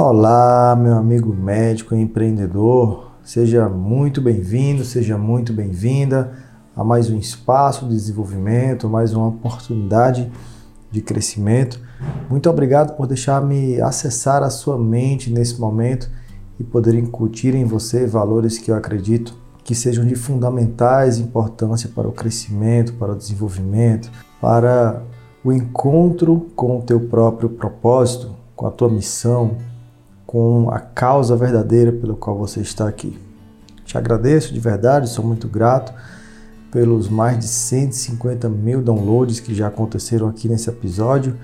Olá, meu amigo médico e empreendedor, seja muito bem-vindo, seja muito bem-vinda a mais um espaço de desenvolvimento, mais uma oportunidade de crescimento. Muito obrigado por deixar-me acessar a sua mente nesse momento e poder incutir em você valores que eu acredito que sejam de fundamentais importância para o crescimento, para o desenvolvimento, para o encontro com o teu próprio propósito, com a tua missão, com a causa verdadeira pela qual você está aqui. Te agradeço de verdade, sou muito grato pelos mais de 150 mil downloads que já aconteceram aqui nesse episódio.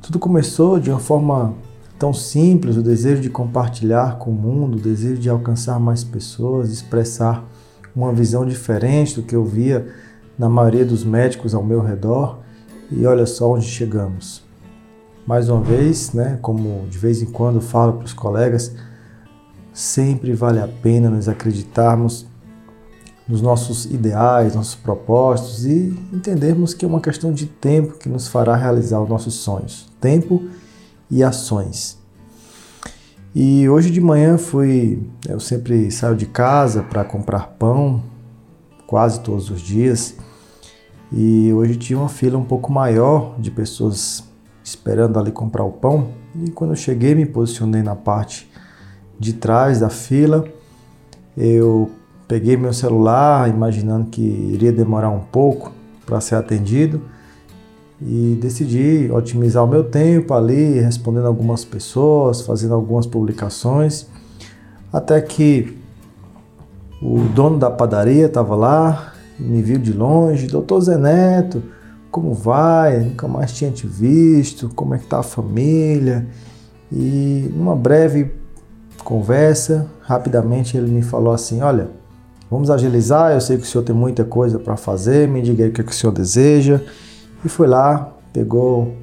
Tudo começou de uma forma tão simples, o desejo de compartilhar com o mundo, o desejo de alcançar mais pessoas, expressar uma visão diferente do que eu via na maioria dos médicos ao meu redor. E olha só onde chegamos mais uma vez, né, como de vez em quando falo para os colegas, sempre vale a pena nos acreditarmos nos nossos ideais, nossos propósitos e entendermos que é uma questão de tempo que nos fará realizar os nossos sonhos. Tempo e ações. E hoje de manhã fui, eu sempre saio de casa para comprar pão, quase todos os dias. E hoje tinha uma fila um pouco maior de pessoas esperando ali comprar o pão. E quando eu cheguei, me posicionei na parte de trás da fila. Eu peguei meu celular, imaginando que iria demorar um pouco para ser atendido e decidi otimizar o meu tempo ali, respondendo algumas pessoas, fazendo algumas publicações, até que o dono da padaria estava lá, me viu de longe, doutor Zé Neto, como vai? Nunca mais tinha te visto, como é que tá a família? E numa breve conversa, rapidamente ele me falou assim: Olha, vamos agilizar. Eu sei que o senhor tem muita coisa para fazer, me diga aí o que, é que o senhor deseja. E foi lá, pegou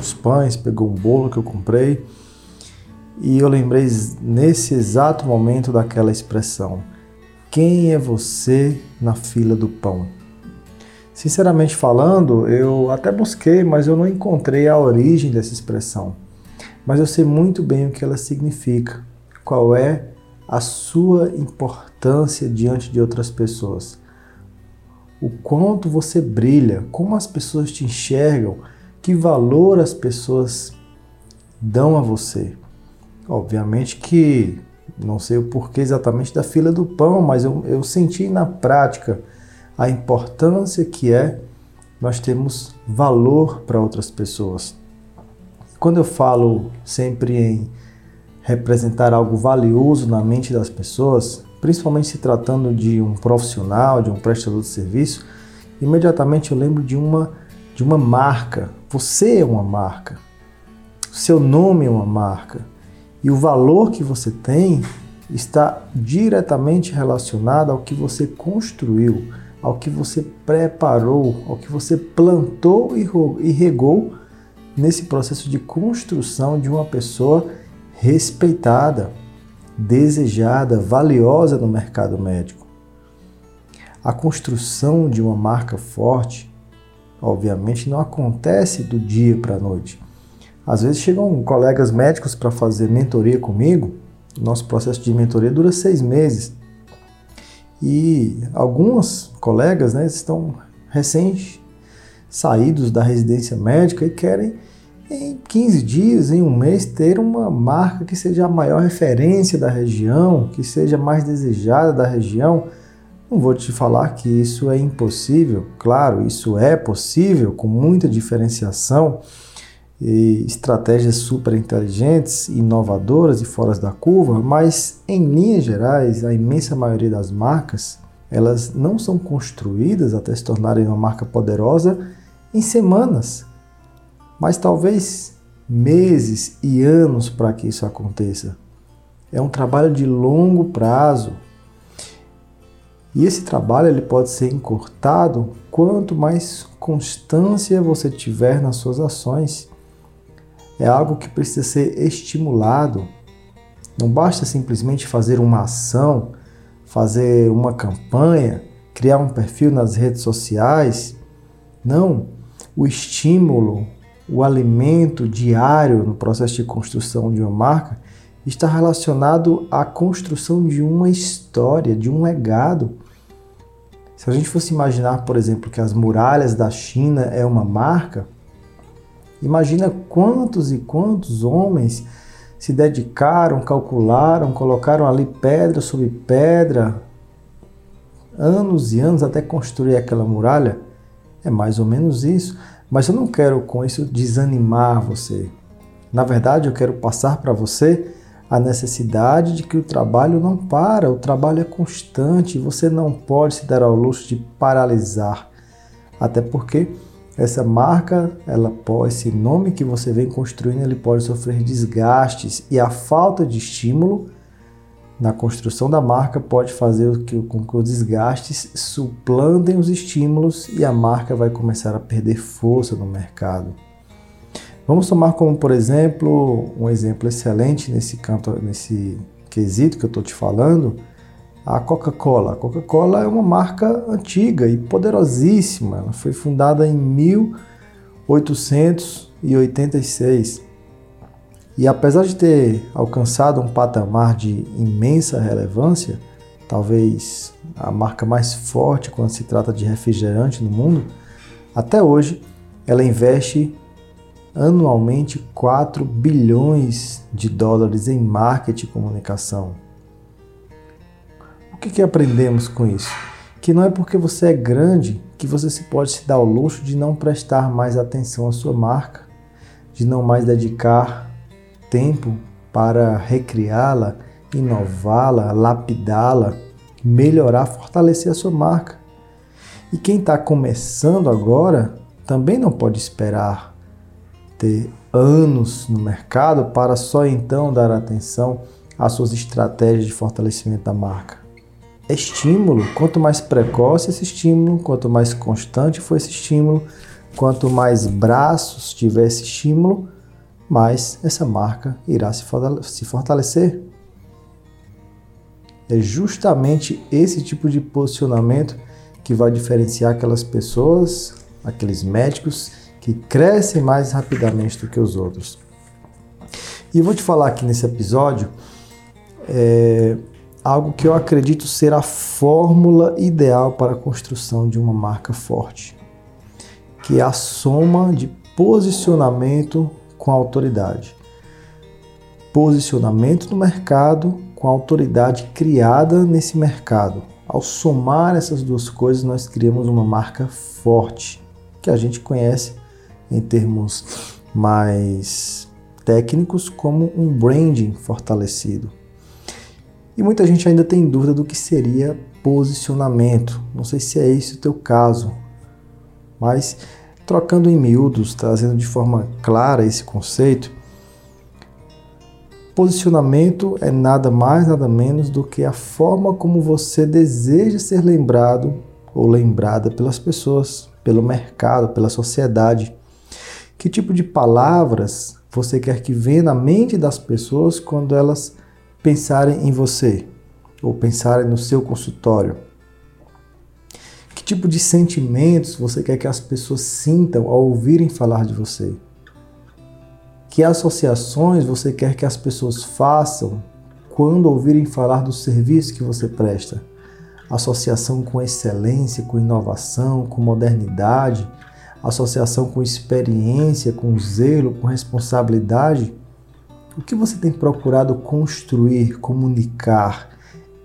os pães, pegou um bolo que eu comprei. E eu lembrei nesse exato momento daquela expressão: Quem é você na fila do pão? Sinceramente falando, eu até busquei, mas eu não encontrei a origem dessa expressão. Mas eu sei muito bem o que ela significa, qual é a sua importância diante de outras pessoas. O quanto você brilha, como as pessoas te enxergam, que valor as pessoas dão a você. Obviamente que não sei o porquê exatamente da fila do pão, mas eu, eu senti na prática a importância que é nós termos valor para outras pessoas. Quando eu falo sempre em representar algo valioso na mente das pessoas, principalmente se tratando de um profissional, de um prestador de serviço, imediatamente eu lembro de uma de uma marca. Você é uma marca. O seu nome é uma marca. E o valor que você tem está diretamente relacionado ao que você construiu ao que você preparou, ao que você plantou e regou nesse processo de construção de uma pessoa respeitada, desejada, valiosa no mercado médico. A construção de uma marca forte, obviamente, não acontece do dia para a noite. Às vezes chegam colegas médicos para fazer mentoria comigo. Nosso processo de mentoria dura seis meses. E alguns colegas né, estão recém saídos da residência médica e querem em 15 dias, em um mês, ter uma marca que seja a maior referência da região, que seja mais desejada da região. Não vou te falar que isso é impossível, claro, isso é possível com muita diferenciação e estratégias super inteligentes, inovadoras e fora da curva, mas em linhas gerais, a imensa maioria das marcas, elas não são construídas até se tornarem uma marca poderosa em semanas, mas talvez meses e anos para que isso aconteça. É um trabalho de longo prazo. E esse trabalho ele pode ser encurtado quanto mais constância você tiver nas suas ações é algo que precisa ser estimulado. Não basta simplesmente fazer uma ação, fazer uma campanha, criar um perfil nas redes sociais. Não, o estímulo, o alimento diário no processo de construção de uma marca, está relacionado à construção de uma história, de um legado. Se a gente fosse imaginar, por exemplo, que as muralhas da China é uma marca, imagina quantos e quantos homens se dedicaram, calcularam, colocaram ali pedra sobre pedra, anos e anos até construir aquela muralha. É mais ou menos isso. Mas eu não quero com isso desanimar você. Na verdade, eu quero passar para você a necessidade de que o trabalho não para, o trabalho é constante, você não pode se dar ao luxo de paralisar. Até porque essa marca, ela pode, esse nome que você vem construindo, ele pode sofrer desgastes e a falta de estímulo na construção da marca pode fazer com que os desgastes suplantem os estímulos e a marca vai começar a perder força no mercado. Vamos tomar como, por exemplo, um exemplo excelente nesse canto, nesse quesito que eu estou te falando, a Coca-Cola. A Coca-Cola é uma marca antiga e poderosíssima. Ela foi fundada em 1886 e apesar de ter alcançado um patamar de imensa relevância, talvez a marca mais forte quando se trata de refrigerante no mundo, até hoje ela investe anualmente 4 bilhões de dólares em marketing e comunicação. Que, que aprendemos com isso? Que não é porque você é grande que você se pode se dar o luxo de não prestar mais atenção à sua marca, de não mais dedicar tempo para recriá-la, inová-la, lapidá-la, melhorar, fortalecer a sua marca. E quem está começando agora também não pode esperar ter anos no mercado para só então dar atenção às suas estratégias de fortalecimento da marca. Estímulo, quanto mais precoce esse estímulo, quanto mais constante for esse estímulo, quanto mais braços tiver esse estímulo, mais essa marca irá se fortalecer. É justamente esse tipo de posicionamento que vai diferenciar aquelas pessoas, aqueles médicos que crescem mais rapidamente do que os outros. E eu vou te falar aqui nesse episódio é, algo que eu acredito ser a fórmula ideal para a construção de uma marca forte, que é a soma de posicionamento com autoridade. Posicionamento no mercado com autoridade criada nesse mercado. Ao somar essas duas coisas, nós criamos uma marca forte, que a gente conhece em termos mais técnicos como um branding fortalecido. E muita gente ainda tem dúvida do que seria posicionamento. Não sei se é esse o teu caso, mas Trocando em miúdos, trazendo de forma clara esse conceito, posicionamento é nada mais, nada menos do que a forma como você deseja ser lembrado ou lembrada pelas pessoas, pelo mercado, pela sociedade. Que tipo de palavras você quer que venha na mente das pessoas quando elas pensarem em você ou pensarem no seu consultório? Que tipo de sentimentos você quer que as pessoas sintam ao ouvirem falar de você? Que associações você quer que as pessoas façam quando ouvirem falar do serviço que você presta? Associação com excelência, com inovação, com modernidade, associação com experiência, com zelo, com responsabilidade? O que você tem procurado construir, comunicar?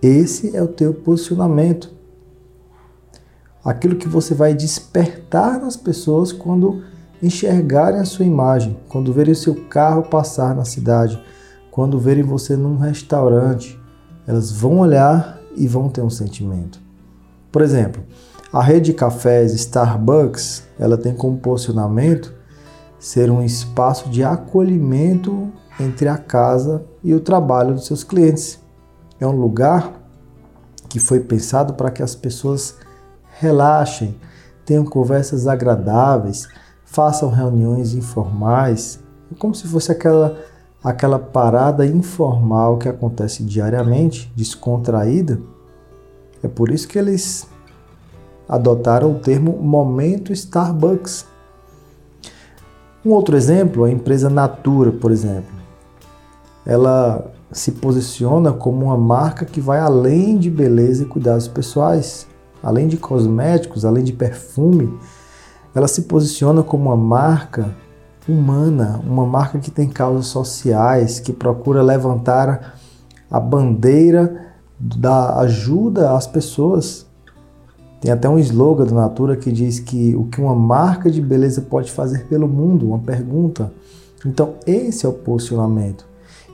Esse é o teu posicionamento aquilo que você vai despertar nas pessoas quando enxergarem a sua imagem, quando verem o seu carro passar na cidade, quando verem você num restaurante, elas vão olhar e vão ter um sentimento. Por exemplo, a rede de cafés Starbucks, ela tem como posicionamento ser um espaço de acolhimento entre a casa e o trabalho dos seus clientes. É um lugar que foi pensado para que as pessoas relaxem, tenham conversas agradáveis, façam reuniões informais, é como se fosse aquela aquela parada informal que acontece diariamente, descontraída. É por isso que eles adotaram o termo momento Starbucks. Um outro exemplo, a empresa Natura, por exemplo. Ela se posiciona como uma marca que vai além de beleza e cuidados pessoais, além de cosméticos, além de perfume. Ela se posiciona como uma marca humana, uma marca que tem causas sociais, que procura levantar a bandeira da ajuda às pessoas. Tem até um slogan da Natura que diz que o que uma marca de beleza pode fazer pelo mundo, uma pergunta. Então, esse é o posicionamento.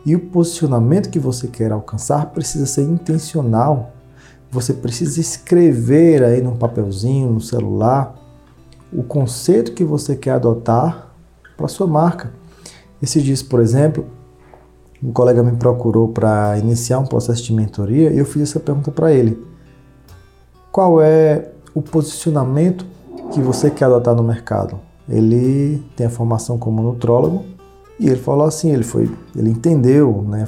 E o posicionamento que você quer alcançar precisa ser intencional. Você precisa escrever aí num papelzinho, no celular, o conceito que você quer adotar para sua marca. Esses dias, por exemplo, um colega me procurou para iniciar um processo de mentoria e eu fiz essa pergunta para ele. Qual é o posicionamento que você quer adotar no mercado? Ele tem a formação como nutrólogo e ele falou assim, ele foi, ele entendeu, né?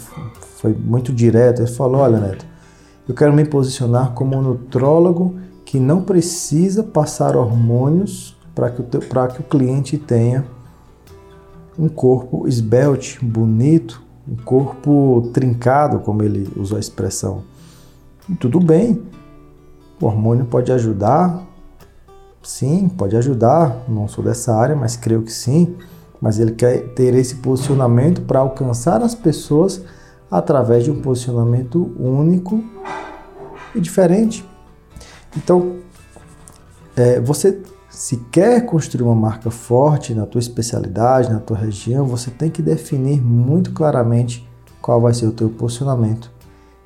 Foi muito direto. Ele falou, olha, Neto, eu quero me posicionar como um nutrólogo que não precisa passar hormônios para que, que o cliente tenha um corpo esbelte, bonito, um corpo trincado, como ele usou a expressão. E tudo bem, o hormônio pode ajudar, sim, pode ajudar. Não sou dessa área, mas creio que sim. Mas ele quer ter esse posicionamento para alcançar as pessoas através de um posicionamento único e diferente. Então, é, você se quer construir uma marca forte na tua especialidade, na tua região, você tem que definir muito claramente qual vai ser o teu posicionamento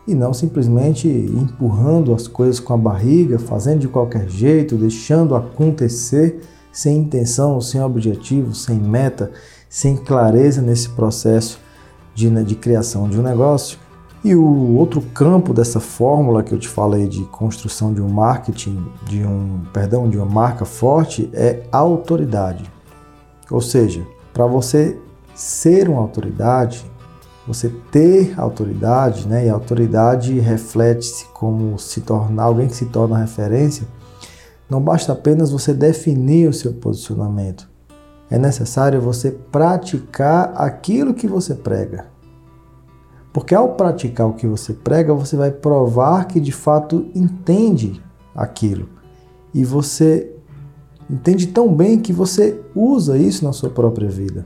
e não simplesmente empurrando as coisas com a barriga, fazendo de qualquer jeito, deixando acontecer sem intenção, sem objetivo, sem meta, sem clareza nesse processo de, né, de criação de um negócio. E o outro campo dessa fórmula que eu te falei de construção de um marketing, de um, perdão, de uma marca forte é a autoridade. Ou seja, para você ser uma autoridade, você ter autoridade, né? E a autoridade reflete-se como se tornar alguém que se torna referência. Não basta apenas você definir o seu posicionamento. É necessário você praticar aquilo que você prega. Porque ao praticar o que você prega, você vai provar que de fato entende aquilo. E você entende tão bem que você usa isso na sua própria vida.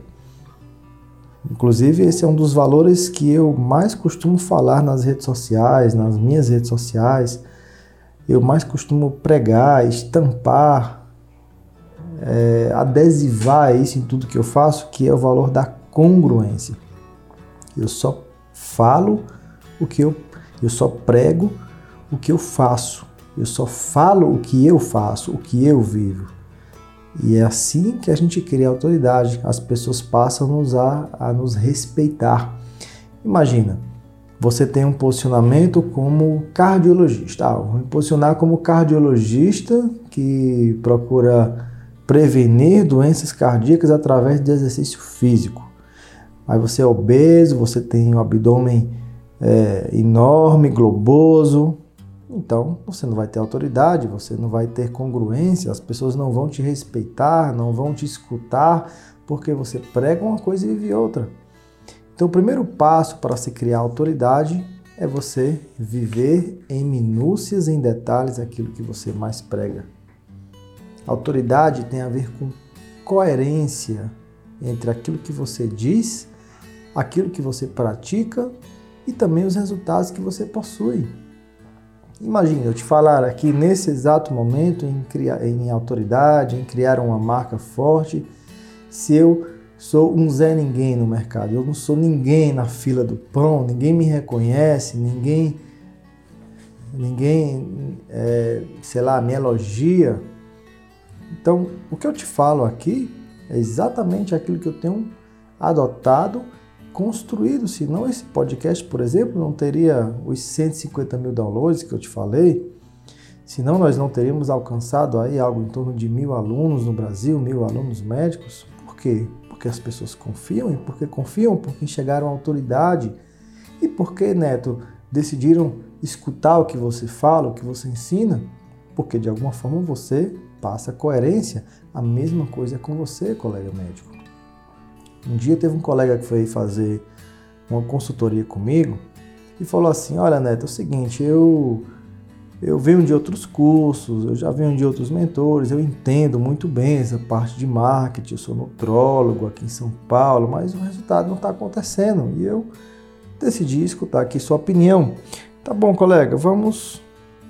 Inclusive, esse é um dos valores que eu mais costumo falar nas redes sociais, nas minhas redes sociais. Eu mais costumo pregar, estampar, é, adesivar isso em tudo que eu faço, que é o valor da congruência. Eu só falo o que eu, eu só prego o que eu faço. Eu só falo o que eu faço, o que eu vivo. E é assim que a gente cria autoridade. As pessoas passam a nos, a, a nos respeitar. Imagina, você tem um posicionamento como cardiologista. Ah, vou me posicionar como cardiologista que procura prevenir doenças cardíacas através de exercício físico. Aí você é obeso, você tem um abdômen é, enorme, globoso. Então você não vai ter autoridade, você não vai ter congruência, as pessoas não vão te respeitar, não vão te escutar, porque você prega uma coisa e vive outra. Então o primeiro passo para se criar autoridade é você viver em minúcias, em detalhes, aquilo que você mais prega. Autoridade tem a ver com coerência entre aquilo que você diz aquilo que você pratica e também os resultados que você possui. Imagine eu te falar aqui nesse exato momento em, criar, em autoridade, em criar uma marca forte, se eu sou um Zé Ninguém no mercado, eu não sou ninguém na fila do pão, ninguém me reconhece, ninguém, ninguém, é, sei lá, me elogia. Então, o que eu te falo aqui é exatamente aquilo que eu tenho adotado construído, senão esse podcast, por exemplo, não teria os 150 mil downloads que eu te falei, senão nós não teríamos alcançado aí algo em torno de mil alunos no Brasil, mil alunos médicos. Por quê? Porque as pessoas confiam e porque confiam, porque enxergaram autoridade e porque, Neto, decidiram escutar o que você fala, o que você ensina, porque de alguma forma você passa coerência. A mesma coisa é com você, colega médico. Um dia teve um colega que foi fazer uma consultoria comigo e falou assim: Olha, Neto, é o seguinte, eu, eu venho de outros cursos, eu já venho de outros mentores, eu entendo muito bem essa parte de marketing, eu sou nutrólogo aqui em São Paulo, mas o resultado não está acontecendo e eu decidi escutar aqui sua opinião. Tá bom, colega, vamos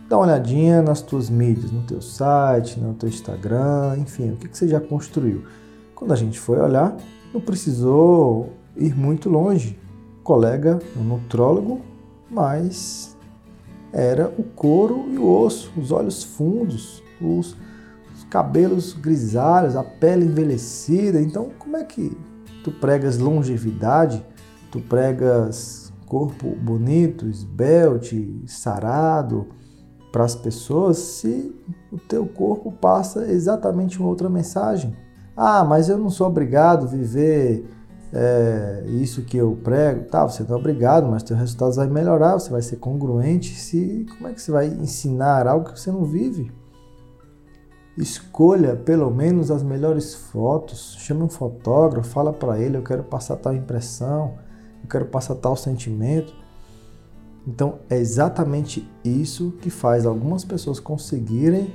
dar uma olhadinha nas tuas mídias, no teu site, no teu Instagram, enfim, o que, que você já construiu. Quando a gente foi olhar, não precisou ir muito longe. Colega, um nutrólogo, mas era o couro e o osso, os olhos fundos, os, os cabelos grisalhos, a pele envelhecida. Então, como é que tu pregas longevidade, tu pregas corpo bonito, esbelte, sarado, para as pessoas se o teu corpo passa exatamente uma outra mensagem. Ah, mas eu não sou obrigado a viver é, isso que eu prego. Tá, você é obrigado, mas teu resultado vai melhorar, você vai ser congruente. Se Como é que você vai ensinar algo que você não vive? Escolha pelo menos as melhores fotos, chame um fotógrafo, fala para ele, eu quero passar tal impressão, eu quero passar tal sentimento. Então é exatamente isso que faz algumas pessoas conseguirem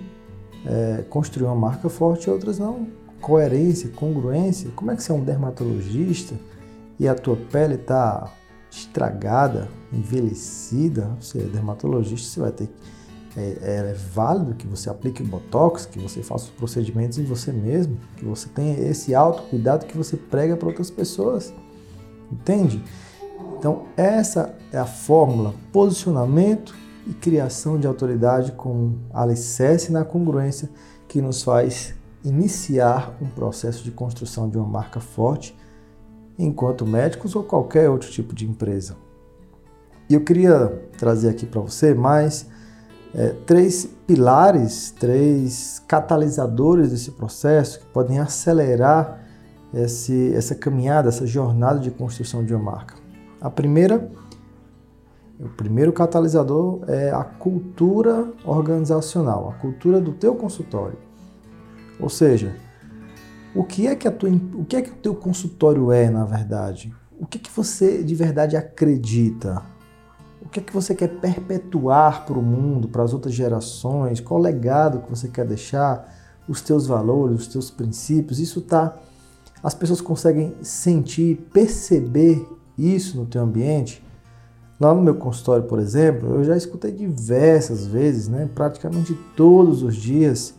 é, construir uma marca forte e outras não. Coerência, congruência. Como é que você é um dermatologista e a tua pele está estragada, envelhecida? Você é dermatologista, você vai ter é, é, válido que você aplique o botox, que você faça os procedimentos em você mesmo, que você tenha esse autocuidado que você prega para outras pessoas. Entende? Então, essa é a fórmula: posicionamento e criação de autoridade com alicerce na congruência que nos faz iniciar um processo de construção de uma marca forte enquanto médicos ou qualquer outro tipo de empresa. E eu queria trazer aqui para você mais é, três pilares, três catalisadores desse processo que podem acelerar esse, essa caminhada, essa jornada de construção de uma marca. A primeira, o primeiro catalisador é a cultura organizacional, a cultura do teu consultório. Ou seja, o que é que, a tua, o, que é que o teu consultório é, na verdade? O que, é que você de verdade acredita? O que é que você quer perpetuar para o mundo, para as outras gerações? Qual legado que você quer deixar? Os teus valores, os teus princípios? Isso está. As pessoas conseguem sentir, perceber isso no teu ambiente, lá no meu consultório, por exemplo, eu já escutei diversas vezes, né, praticamente todos os dias,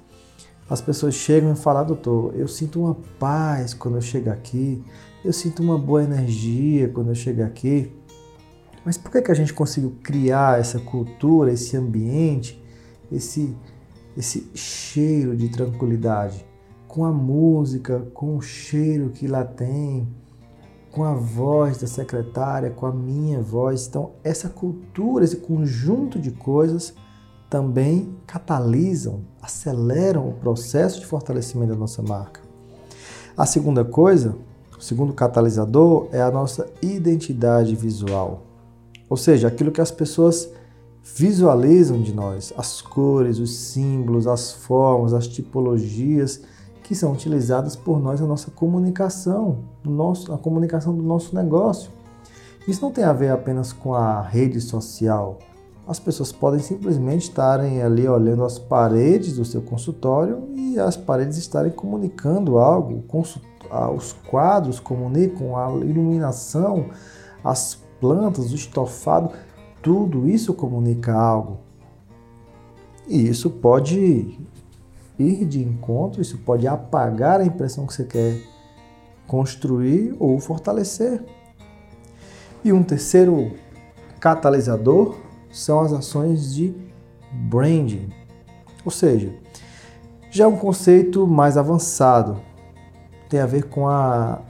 as pessoas chegam e falam, doutor, eu sinto uma paz quando eu chego aqui, eu sinto uma boa energia quando eu chego aqui. Mas por que, que a gente conseguiu criar essa cultura, esse ambiente, esse, esse cheiro de tranquilidade? Com a música, com o cheiro que lá tem, com a voz da secretária, com a minha voz. Então, essa cultura, esse conjunto de coisas também catalisam, aceleram o processo de fortalecimento da nossa marca. A segunda coisa, o segundo catalisador é a nossa identidade visual. Ou seja, aquilo que as pessoas visualizam de nós, as cores, os símbolos, as formas, as tipologias que são utilizadas por nós na nossa comunicação, no nosso, a comunicação do nosso negócio. Isso não tem a ver apenas com a rede social. As pessoas podem simplesmente estarem ali olhando as paredes do seu consultório e as paredes estarem comunicando algo. Os quadros comunicam, a iluminação, as plantas, o estofado, tudo isso comunica algo. E isso pode ir de encontro, isso pode apagar a impressão que você quer construir ou fortalecer. E um terceiro catalisador são as ações de branding, ou seja, já é um conceito mais avançado, tem a ver com a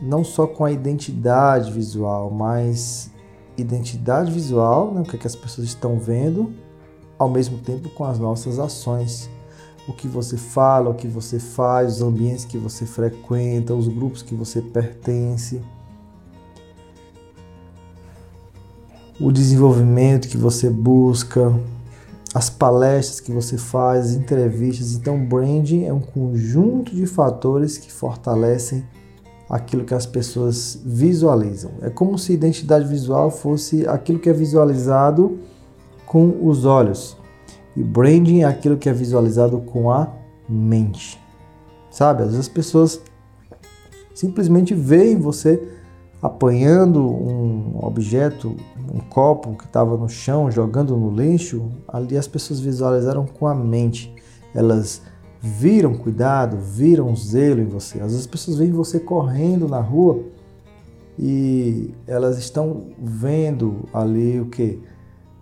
não só com a identidade visual, mas identidade visual, né, o que, é que as pessoas estão vendo, ao mesmo tempo com as nossas ações. O que você fala, o que você faz, os ambientes que você frequenta, os grupos que você pertence, o desenvolvimento que você busca, as palestras que você faz, as entrevistas. Então, branding é um conjunto de fatores que fortalecem aquilo que as pessoas visualizam. É como se identidade visual fosse aquilo que é visualizado com os olhos. E branding é aquilo que é visualizado com a mente. Sabe? Às vezes as pessoas simplesmente veem você apanhando um objeto, um copo que estava no chão, jogando no lixo, ali as pessoas visualizaram com a mente. Elas viram cuidado, viram zelo em você. Às vezes as pessoas veem você correndo na rua e elas estão vendo ali o que?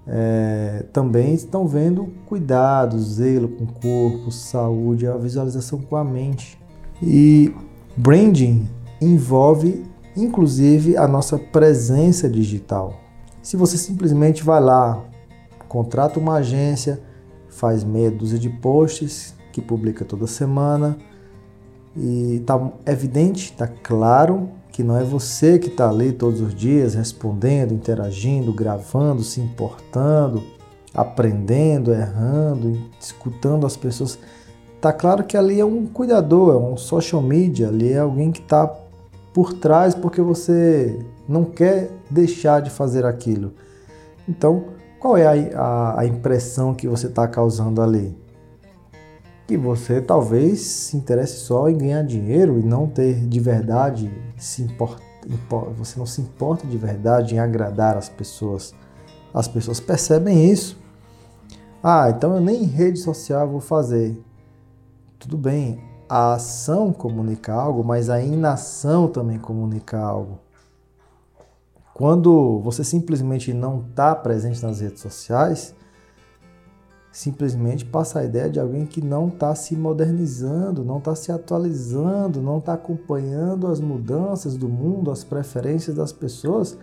É, também estão vendo cuidado, zelo com o corpo, saúde, a visualização com a mente. E branding envolve inclusive a nossa presença digital. Se você simplesmente vai lá, contrata uma agência, faz meia dúzia de posts que publica toda semana e está evidente, está claro que não é você que está ali todos os dias respondendo, interagindo, gravando, se importando, aprendendo, errando, escutando as pessoas. Tá claro que ali é um cuidador, é um social media, ali é alguém que está por trás porque você não quer deixar de fazer aquilo. Então, qual é a, a, a impressão que você está causando ali? Que você talvez se interesse só em ganhar dinheiro e não ter de verdade se importa, você não se importa de verdade em agradar as pessoas. As pessoas percebem isso. Ah, então eu nem em rede social vou fazer. Tudo bem, a ação comunica algo, mas a inação também comunica algo. Quando você simplesmente não está presente nas redes sociais, simplesmente passa a ideia de alguém que não está se modernizando, não está se atualizando, não está acompanhando as mudanças do mundo, as preferências das pessoas,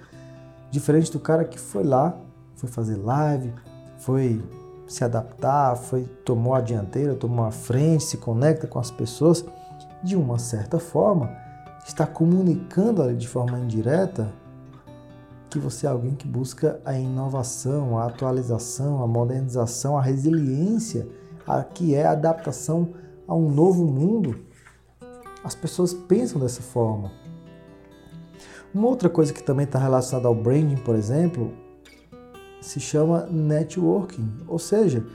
diferente do cara que foi lá, foi fazer live, foi se adaptar, foi tomou a dianteira, tomou a frente, se conecta com as pessoas, de uma certa forma, está comunicando de forma indireta que você é alguém que busca a inovação, a atualização, a modernização, a resiliência, a que é a adaptação a um novo mundo. As pessoas pensam dessa forma. Uma outra coisa que também está relacionada ao branding, por exemplo, se chama networking, ou seja,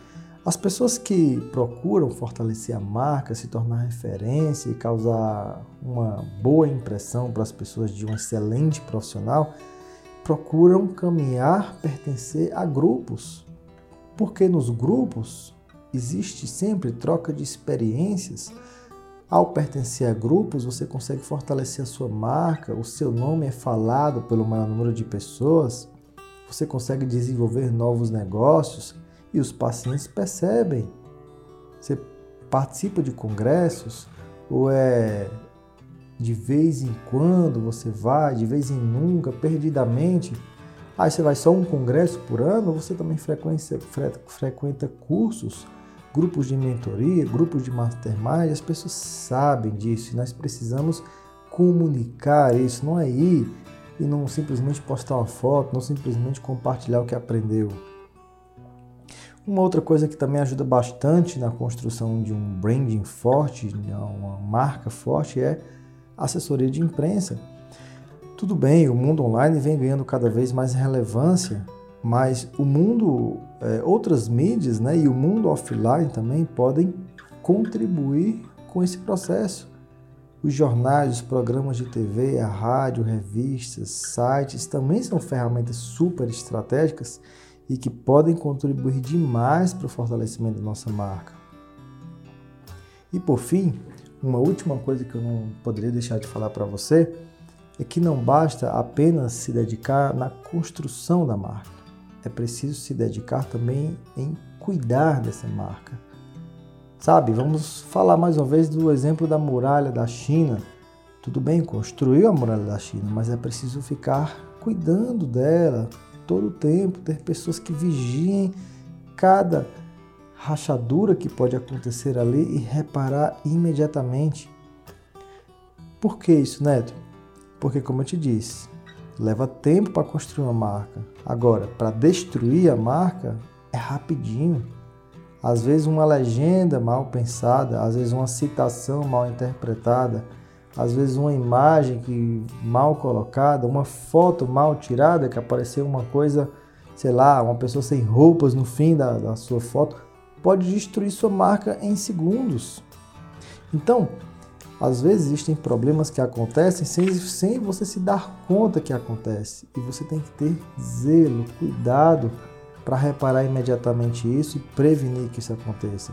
as pessoas que procuram fortalecer a marca, se tornar referência e causar uma boa impressão para as pessoas de um excelente profissional, procuram caminhar, pertencer a grupos. Porque nos grupos existe sempre troca de experiências. Ao pertencer a grupos, você consegue fortalecer a sua marca, o seu nome é falado pelo maior número de pessoas você consegue desenvolver novos negócios e os pacientes percebem. Você participa de congressos ou é de vez em quando você vai, de vez em nunca, perdidamente. Aí você vai só um congresso por ano, você também frequenta, frequenta cursos, grupos de mentoria, grupos de mastermind, as pessoas sabem disso e nós precisamos comunicar isso, não é ir e não simplesmente postar uma foto, não simplesmente compartilhar o que aprendeu. Uma outra coisa que também ajuda bastante na construção de um branding forte, uma marca forte, é assessoria de imprensa. Tudo bem, o mundo online vem ganhando cada vez mais relevância, mas o mundo, é, outras mídias né, e o mundo offline também podem contribuir com esse processo. Os jornais, os programas de TV, a rádio, revistas, sites também são ferramentas super estratégicas e que podem contribuir demais para o fortalecimento da nossa marca. E por fim, uma última coisa que eu não poderia deixar de falar para você é que não basta apenas se dedicar na construção da marca. É preciso se dedicar também em cuidar dessa marca Sabe, vamos falar mais uma vez do exemplo da muralha da China. Tudo bem, construiu a muralha da China, mas é preciso ficar cuidando dela todo o tempo, ter pessoas que vigiem cada rachadura que pode acontecer ali e reparar imediatamente. Por que isso, Neto? Porque, como eu te disse, leva tempo para construir uma marca. Agora, para destruir a marca, é rapidinho. Às vezes uma legenda mal pensada, às vezes uma citação mal interpretada, às vezes uma imagem que mal colocada, uma foto mal tirada, que apareceu uma coisa, sei lá, uma pessoa sem roupas no fim da, da sua foto, pode destruir sua marca em segundos. Então, às vezes existem problemas que acontecem sem, sem você se dar conta que acontece. E você tem que ter zelo, cuidado para reparar imediatamente isso e prevenir que isso aconteça.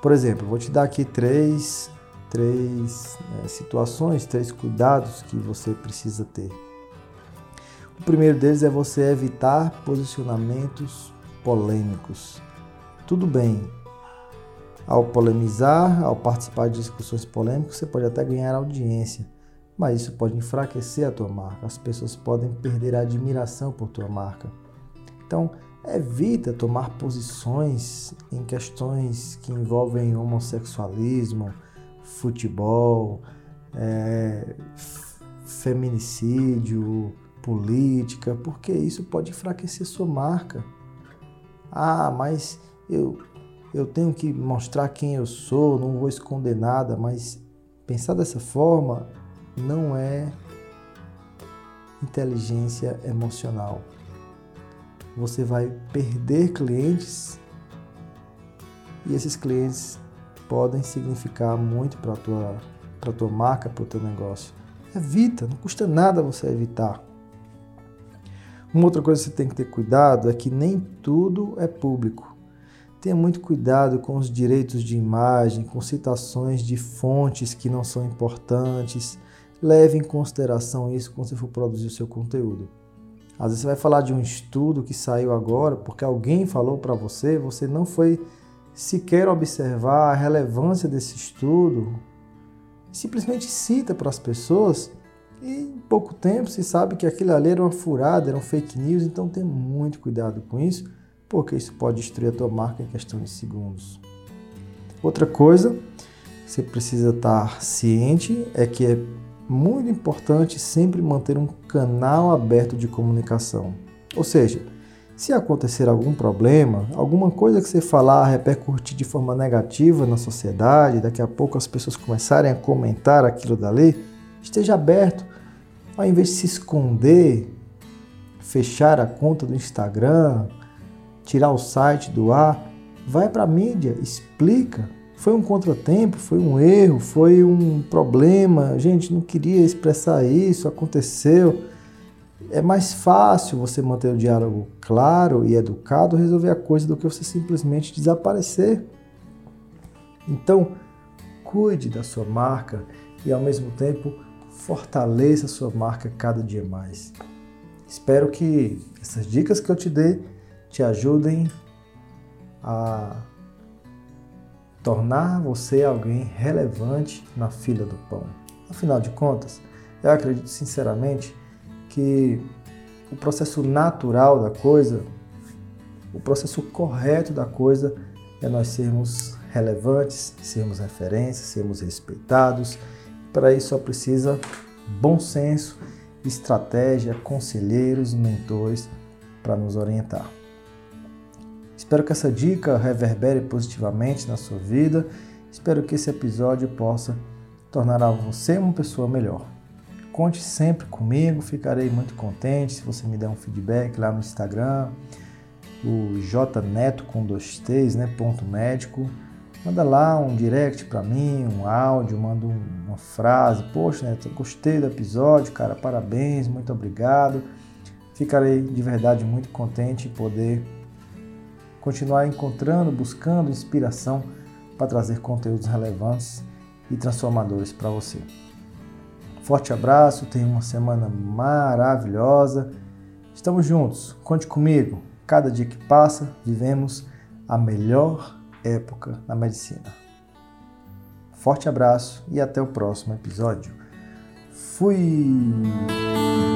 Por exemplo, vou te dar aqui três três é, situações, três cuidados que você precisa ter. O primeiro deles é você evitar posicionamentos polêmicos. Tudo bem, ao polemizar, ao participar de discussões polêmicas, você pode até ganhar audiência, mas isso pode enfraquecer a tua marca. As pessoas podem perder a admiração por tua marca. Então, evita tomar posições em questões que envolvem homossexualismo, futebol, é, feminicídio, política, porque isso pode enfraquecer sua marca. Ah, mas eu, eu tenho que mostrar quem eu sou, não vou esconder nada, mas pensar dessa forma não é inteligência emocional. Você vai perder clientes e esses clientes podem significar muito para a tua, tua marca, para o teu negócio. Evita, não custa nada você evitar. Uma outra coisa que você tem que ter cuidado é que nem tudo é público. Tenha muito cuidado com os direitos de imagem, com citações de fontes que não são importantes. Leve em consideração isso quando você for produzir o seu conteúdo. Às vezes você vai falar de um estudo que saiu agora porque alguém falou para você, você não foi sequer observar a relevância desse estudo, simplesmente cita para as pessoas e em pouco tempo se sabe que aquilo ali era uma furada, era um fake news, então tenha muito cuidado com isso, porque isso pode destruir a tua marca em questão de segundos. Outra coisa que você precisa estar ciente é que é muito importante sempre manter um canal aberto de comunicação. Ou seja, se acontecer algum problema, alguma coisa que você falar repercutir de forma negativa na sociedade, daqui a pouco as pessoas começarem a comentar aquilo dali, esteja aberto. Ao invés de se esconder, fechar a conta do Instagram, tirar o site do ar, vai para a mídia, explica. Foi um contratempo, foi um erro, foi um problema, gente não queria expressar isso, aconteceu é mais fácil você manter o diálogo claro e educado, resolver a coisa do que você simplesmente desaparecer. Então, cuide da sua marca e ao mesmo tempo fortaleça a sua marca cada dia mais. Espero que essas dicas que eu te dei te ajudem a tornar você alguém relevante na fila do pão. Afinal de contas, eu acredito sinceramente que o processo natural da coisa, o processo correto da coisa é nós sermos relevantes, sermos referências, sermos respeitados. Para isso só precisa bom senso, estratégia, conselheiros, mentores para nos orientar. Espero que essa dica reverbere positivamente na sua vida. Espero que esse episódio possa tornar você uma pessoa melhor. Conte sempre comigo, ficarei muito contente se você me der um feedback lá no Instagram, o jneto com dois t's, né, ponto médico. Manda lá um direct para mim, um áudio, manda uma frase. Poxa, Neto, gostei do episódio, cara, parabéns, muito obrigado. Ficarei de verdade muito contente em poder continuar encontrando, buscando inspiração para trazer conteúdos relevantes e transformadores para você. Forte abraço, tenha uma semana maravilhosa. Estamos juntos, conte comigo. Cada dia que passa, vivemos a melhor época na medicina. Forte abraço e até o próximo episódio. Fui!